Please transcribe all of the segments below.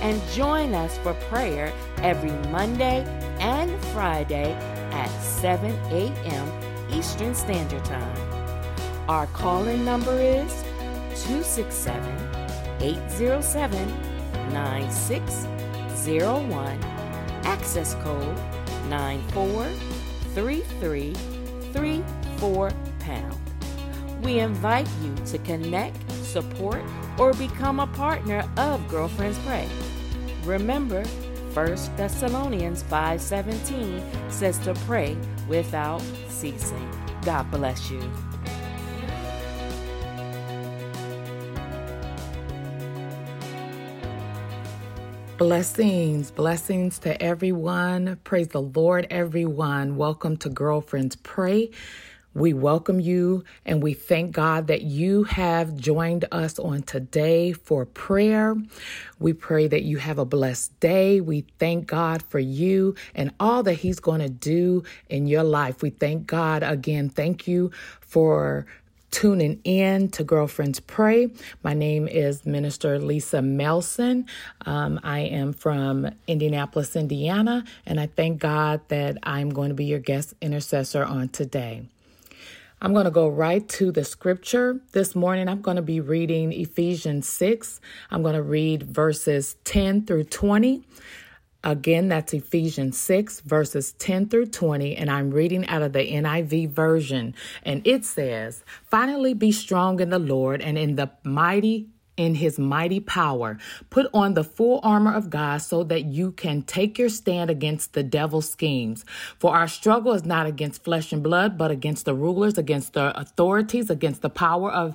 And join us for prayer every Monday and Friday at 7 a.m. Eastern Standard Time. Our call in number is 267 807 9601, access code 943334 pound. We invite you to connect, support, or become a partner of Girlfriends Pray. Remember, 1 Thessalonians 5:17 says to pray without ceasing. God bless you. Blessings, blessings to everyone. Praise the Lord, everyone. Welcome to Girlfriends Pray. We welcome you and we thank God that you have joined us on today for prayer. We pray that you have a blessed day. We thank God for you and all that He's going to do in your life. We thank God again. Thank you for tuning in to Girlfriends Pray. My name is Minister Lisa Melson. Um, I am from Indianapolis, Indiana, and I thank God that I'm going to be your guest intercessor on today. I'm going to go right to the scripture. This morning, I'm going to be reading Ephesians 6. I'm going to read verses 10 through 20. Again, that's Ephesians 6, verses 10 through 20, and I'm reading out of the NIV version. And it says, Finally, be strong in the Lord and in the mighty in his mighty power. Put on the full armor of God so that you can take your stand against the devil's schemes. For our struggle is not against flesh and blood, but against the rulers, against the authorities, against the power of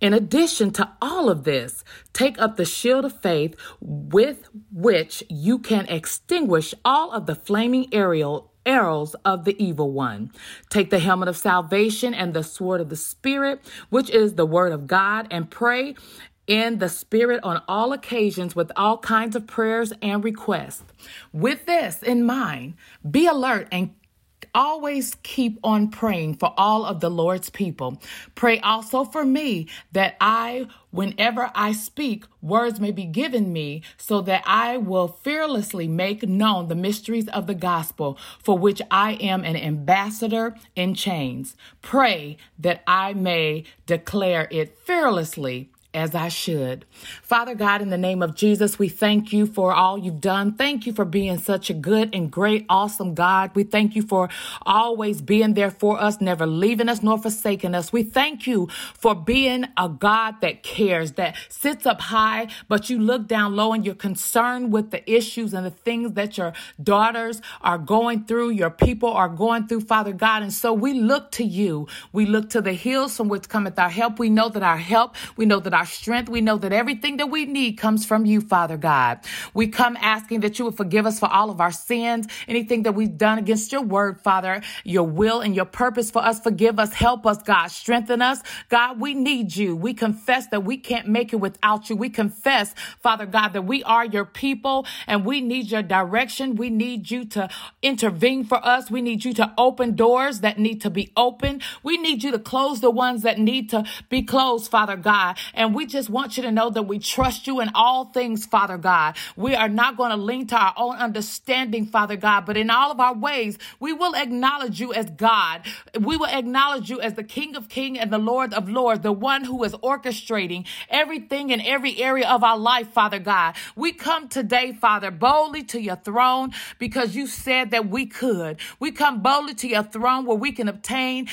In addition to all of this, take up the shield of faith with which you can extinguish all of the flaming aerial arrows of the evil one. Take the helmet of salvation and the sword of the Spirit, which is the word of God, and pray in the Spirit on all occasions with all kinds of prayers and requests. With this in mind, be alert and always keep on praying for all of the Lord's people. Pray also for me that I, whenever I speak, words may be given me so that I will fearlessly make known the mysteries of the gospel for which I am an ambassador in chains. Pray that I may declare it fearlessly as I should. Father God, in the name of Jesus, we thank you for all you've done. Thank you for being such a good and great, awesome God. We thank you for always being there for us, never leaving us nor forsaking us. We thank you for being a God that cares, that sits up high, but you look down low and you're concerned with the issues and the things that your daughters are going through, your people are going through, Father God. And so we look to you. We look to the hills from which cometh our help. We know that our help, we know that our our strength. We know that everything that we need comes from you, Father God. We come asking that you would forgive us for all of our sins, anything that we've done against your word, Father, your will and your purpose for us. Forgive us, help us, God. Strengthen us. God, we need you. We confess that we can't make it without you. We confess, Father God, that we are your people and we need your direction. We need you to intervene for us. We need you to open doors that need to be opened. We need you to close the ones that need to be closed, Father God. And and we just want you to know that we trust you in all things, Father God. We are not going to lean to our own understanding, Father God, but in all of our ways, we will acknowledge you as God. We will acknowledge you as the King of Kings and the Lord of Lords, the one who is orchestrating everything in every area of our life, Father God. We come today, Father, boldly to your throne because you said that we could. We come boldly to your throne where we can obtain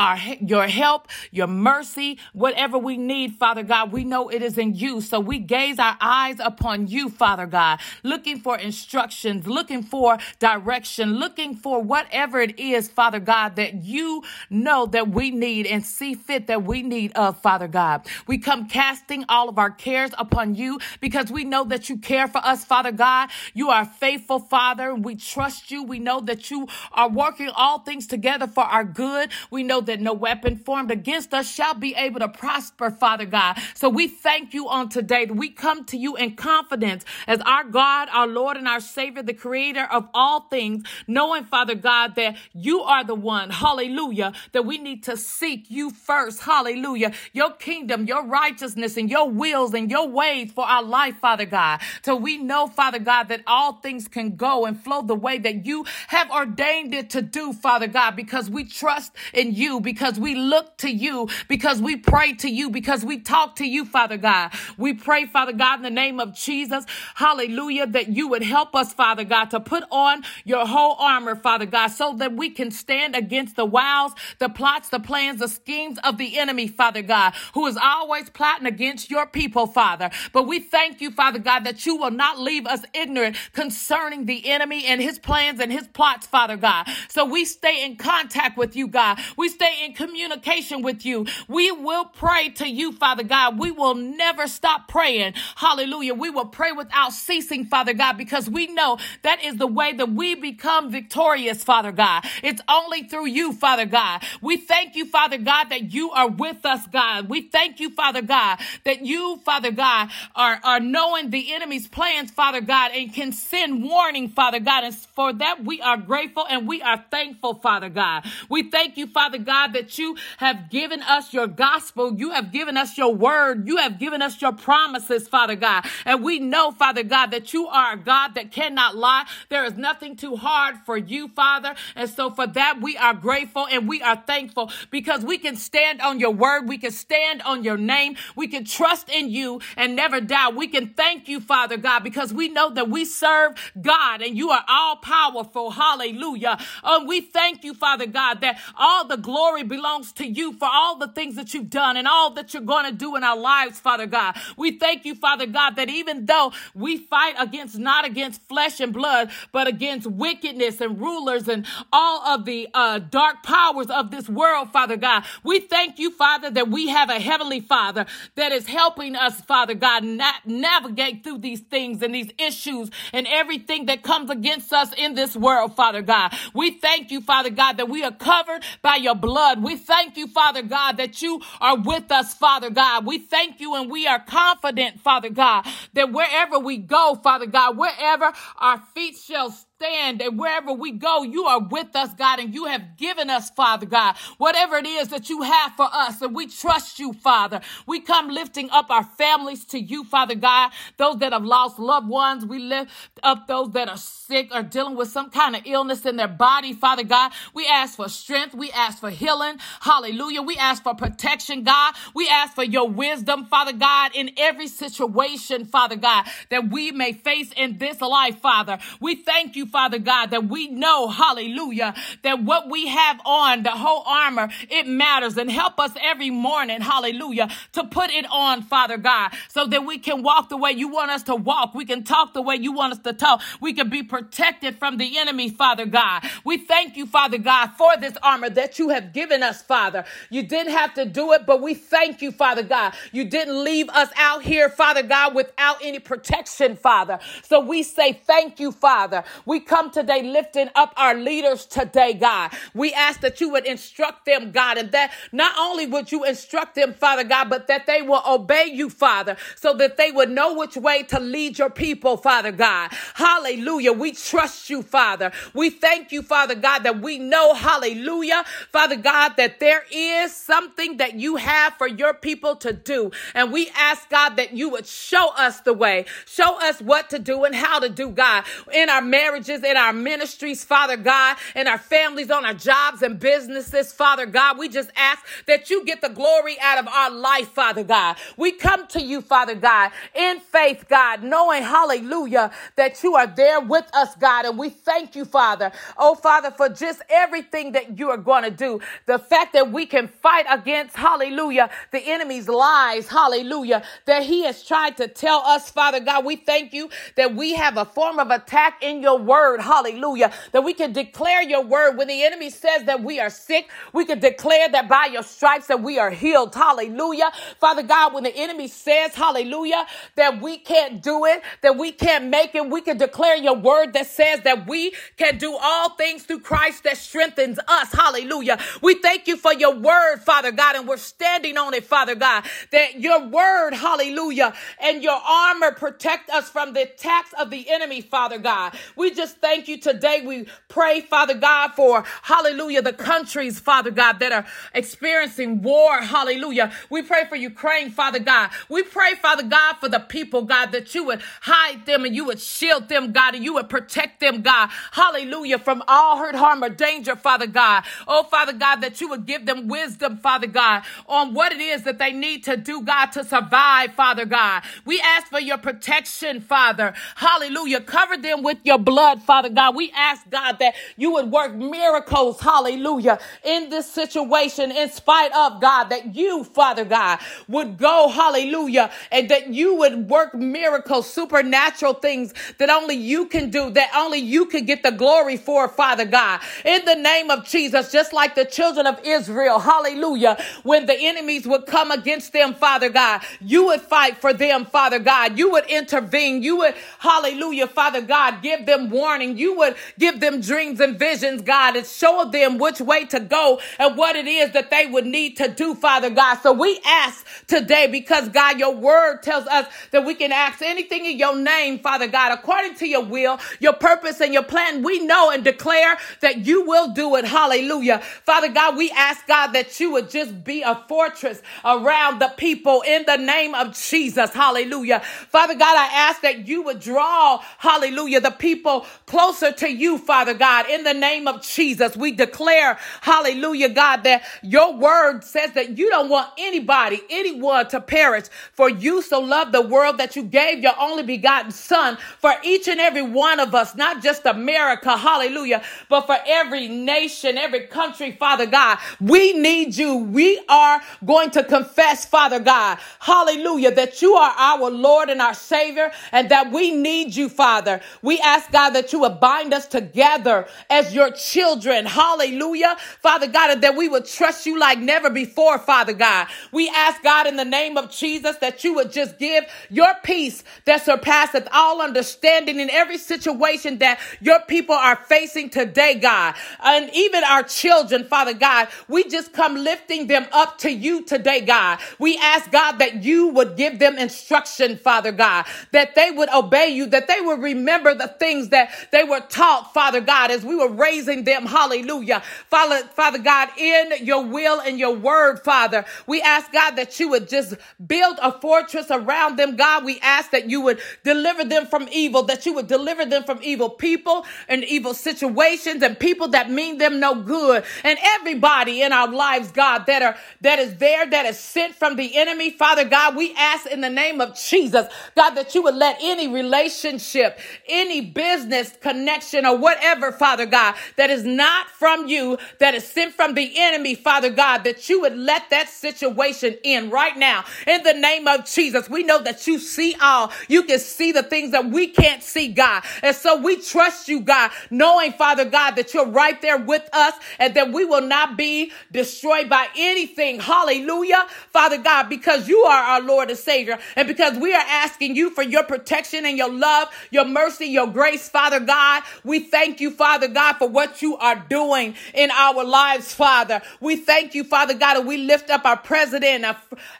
our your help, your mercy, whatever we need, Father God, we know it is in you. So we gaze our eyes upon you, Father God, looking for instructions, looking for direction, looking for whatever it is, Father God, that you know that we need and see fit that we need of, Father God. We come casting all of our cares upon you because we know that you care for us, Father God. You are faithful, Father. We trust you. We know that you are working all things together for our good. We know that no weapon formed against us shall be able to prosper, Father God. So we thank you on today. that We come to you in confidence as our God, our Lord, and our Savior, the creator of all things, knowing, Father God, that you are the one, hallelujah, that we need to seek you first, hallelujah, your kingdom, your righteousness, and your wills and your ways for our life, Father God. So we know, Father God, that all things can go and flow the way that you have ordained it to do, Father God, because we trust in you, because we look to you, because we pray to you, because we talk to you, Father God. We pray, Father God, in the name of Jesus, hallelujah, that you would help us, Father God, to put on your whole armor, Father God, so that we can stand against the wiles, the plots, the plans, the schemes of the enemy, Father God, who is always plotting against your people, Father. But we thank you, Father God, that you will not leave us ignorant concerning the enemy and his plans and his plots, Father God. So we stay in contact with you, God. We stay in communication with you. We will pray to you, Father God. We will never stop praying. Hallelujah. We will pray without ceasing, Father God, because we know that is the way that we become victorious, Father God. It's only through you, Father God. We thank you, Father God, that you are with us, God. We thank you, Father God, that you, Father God, are, are knowing the enemy's plans, Father God, and can send warning, Father God. And for that, we are grateful and we are thankful, Father God. We thank you, Father God, that you have given us your gospel. You have given us your word. You have given us your promises, Father God. And we know, Father God, that you are a God that cannot lie. There is nothing too hard for you, Father. And so for that, we are grateful and we are thankful because we can stand on your word. We can stand on your name. We can trust in you and never doubt. We can thank you, Father God, because we know that we serve God and you are all powerful. Hallelujah. And we thank you, Father God, that all the glory belongs to you for all the things that you've done and all that you're going to do in our lives, Father God. We thank you, Father God, that even though we fight against not against flesh and blood, but against wickedness and rulers and all of the uh, dark powers of this world, Father God. We thank you, Father, that we have a heavenly Father that is helping us, Father God, na- navigate through these things and these issues and everything that comes against us in this world, Father God. We thank you, Father God, that we are covered by your blood. We thank you, Father God, that you are with us, Father God. We thank you and we are confident, Father God, that wherever we go, Father God, wherever our feet shall stand and wherever we go, you are with us, God, and you have given us, Father God, whatever it is that you have for us. And we trust you, Father. We come lifting up our families to you, Father God. Those that have lost loved ones, we lift up those that are sick or dealing with some kind of illness in their body, Father God. We ask for strength. We ask for healing. Hallelujah. We ask for protection, God. We ask for your wisdom, Father God, in every situation, Father God, that we may face in this life, Father. We thank you Father God, that we know, hallelujah, that what we have on, the whole armor, it matters and help us every morning, hallelujah, to put it on, Father God, so that we can walk the way you want us to walk. We can talk the way you want us to talk. We can be protected from the enemy, Father God. We thank you, Father God, for this armor that you have given us, Father. You didn't have to do it, but we thank you, Father God. You didn't leave us out here, Father God, without any protection, Father. So we say thank you, Father. We come today lifting up our leaders today, God. We ask that you would instruct them, God, and that not only would you instruct them, Father God, but that they will obey you, Father, so that they would know which way to lead your people, Father God. Hallelujah. We trust you, Father. We thank you, Father God, that we know, hallelujah, Father God, that there is something that you have for your people to do. And we ask, God, that you would show us the way, show us what to do and how to do, God, in our marriages marriages, in our ministries, Father God, in our families, on our jobs and businesses, Father God. We just ask that you get the glory out of our life, Father God. We come to you, Father God, in faith, God, knowing, hallelujah, that you are there with us, God. And we thank you, Father. Oh, Father, for just everything that you are going to do. The fact that we can fight against, hallelujah, the enemy's lies, hallelujah, that he has tried to tell us, Father God. We thank you that we have a form of attack in your word, hallelujah, that we can declare your word. When the enemy says that we are sick, we can declare that by your stripes that we are healed, hallelujah. Father God, when the enemy says, hallelujah, that we can't do it, that we can't make it, we can declare your word that says that we can do all things through Christ that strengthens us, hallelujah. We thank you for your word, Father God, and we're standing on it, Father God, that your word, hallelujah, and your armor protect us from the attacks of the enemy, Father God. We just thank you today. We pray, Father God, for hallelujah, the countries, Father God, that are experiencing war, hallelujah. We pray for Ukraine, Father God. We pray, Father God, for the people, God, that you would hide them and you would shield them, God, and you would protect them, God, hallelujah, from all hurt, harm, or danger, Father God. Oh, Father God, that you would give them wisdom, Father God, on what it is that they need to do, God, to survive, Father God. We ask for your protection, Father. Hallelujah. Cover them with your blood, Father God. We ask, God, that you would work miracles, hallelujah, in this situation, in spite of, God, that you, Father God, would go, hallelujah, and that you would work miracles, supernatural things that only you can do, that only you can get the glory for, Father God. In the name of Jesus, just like the children of Israel, hallelujah, when the enemies would come against them, Father God, you would fight for them, Father God. You would intervene. You would, hallelujah, Father God, give them warning. You would give them dreams and visions, God, and show them which way to go and what it is that they would need to do, Father God. So we ask today because, God, your word tells us that we can ask anything in your name, Father God, according to your will, your purpose, and your plan. We know and declare that you will do it. Hallelujah. Father God, we ask, God, that you would just be a fortress around the people in the name of Jesus. Hallelujah. Father God, I ask that you would draw, hallelujah, the people closer to you, Father God, in the name of Jesus. We declare, hallelujah, God, that your word says that you don't want anybody, anyone to perish. For you so loved the world that you gave your only begotten Son for each and every one of us, not just America, hallelujah, but for every nation, every country, Father God. We need you. We are going to confess, Father God, hallelujah, that you are our Lord and our Savior and that we need you, Father. We ask, God, that you would bind us together as your children, hallelujah, Father God, that we would trust you like never before, Father God. We ask, God, in the name of Jesus, that you would just give your peace that surpasseth all understanding in every situation that your people are facing today, God, and even our children, Father God. We just come lifting them up to you today, God. We ask, God, that you would give them instruction, Father God, that they would obey you, that they would remember the things that they were taught, Father God, as we were raising them. Hallelujah. Father, Father God, in your will and your word, Father, we ask, God, that you would just build a fortress around them, God. We ask that you would deliver them from evil, that you would deliver them from evil people and evil situations and people that mean them no good. And everybody in our lives, God, that are that is there, that is sent from the enemy, Father God, we ask in the name of Jesus, God, that you would let any relationship, any business connection or whatever, Father God, that is not from you, that is sent from the enemy, Father God, that you would let that situation end right now in the name of Jesus. We know that you see all. You can see the things that we can't see, God. And so we trust you, God, knowing, Father God, that you're right there with us and that we will not be destroyed by anything. Hallelujah. Father God, because you are our Lord and Savior and because we are asking you for your protection and your love, your mercy, your grace, Father God, we thank you, Father God, for what you are doing in our lives, Father. We thank you, Father God, and we lift up our president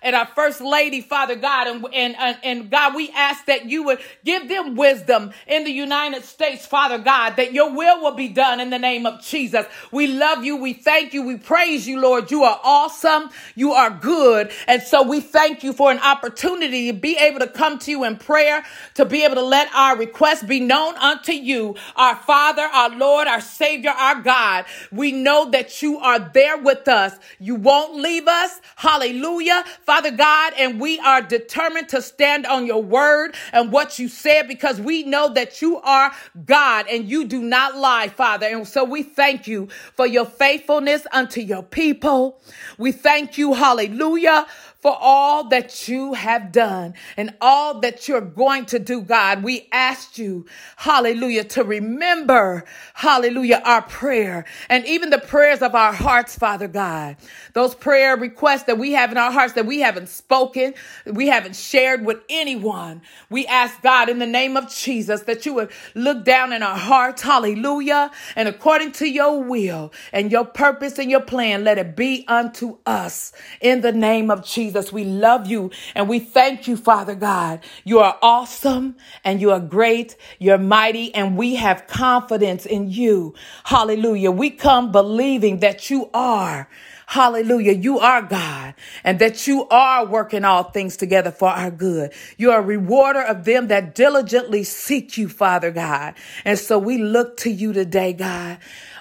and our first lady, Father God, and, and, and God, we ask that you would give them wisdom in the United States, Father God, that your will will be done in the name of Jesus. We love you. We thank you. We praise you, Lord. You are awesome. You are good. And so we thank you for an opportunity to be able to come to you in prayer, to be able to let our requests be known unto to you, our Father, our Lord, our Savior, our God. We know that you are there with us. You won't leave us. Hallelujah. Father God, and we are determined to stand on your word and what you said because we know that you are God and you do not lie, Father. And so we thank you for your faithfulness unto your people. We thank you, hallelujah, for all that you have done and all that you're going to do, God. We asked you, hallelujah, to remember, hallelujah, our prayer and even the prayers of our hearts, Father God. Those prayer requests that we have in our hearts that we haven't spoken, we haven't shared with anyone. We ask God in the name of Jesus that you would look down in our hearts, hallelujah, and according to your will and your purpose and your plan, let it be unto us in the name of Jesus. Jesus. We love you and we thank you, Father God. You are awesome and you are great. You're mighty and we have confidence in you. Hallelujah. We come believing that you are. Hallelujah. You are God and that you are working all things together for our good. You are a rewarder of them that diligently seek you, Father God. And so we look to you today, God.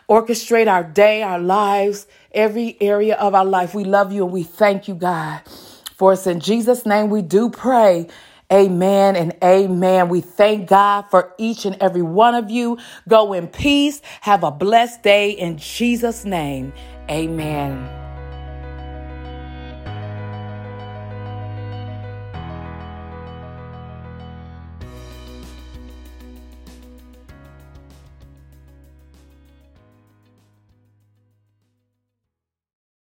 Orchestrate our day, our lives, every area of our life. We love you and we thank you, God. For us in Jesus' name we do pray. Amen and amen. We thank God for each and every one of you. Go in peace. Have a blessed day in Jesus' name. Amen.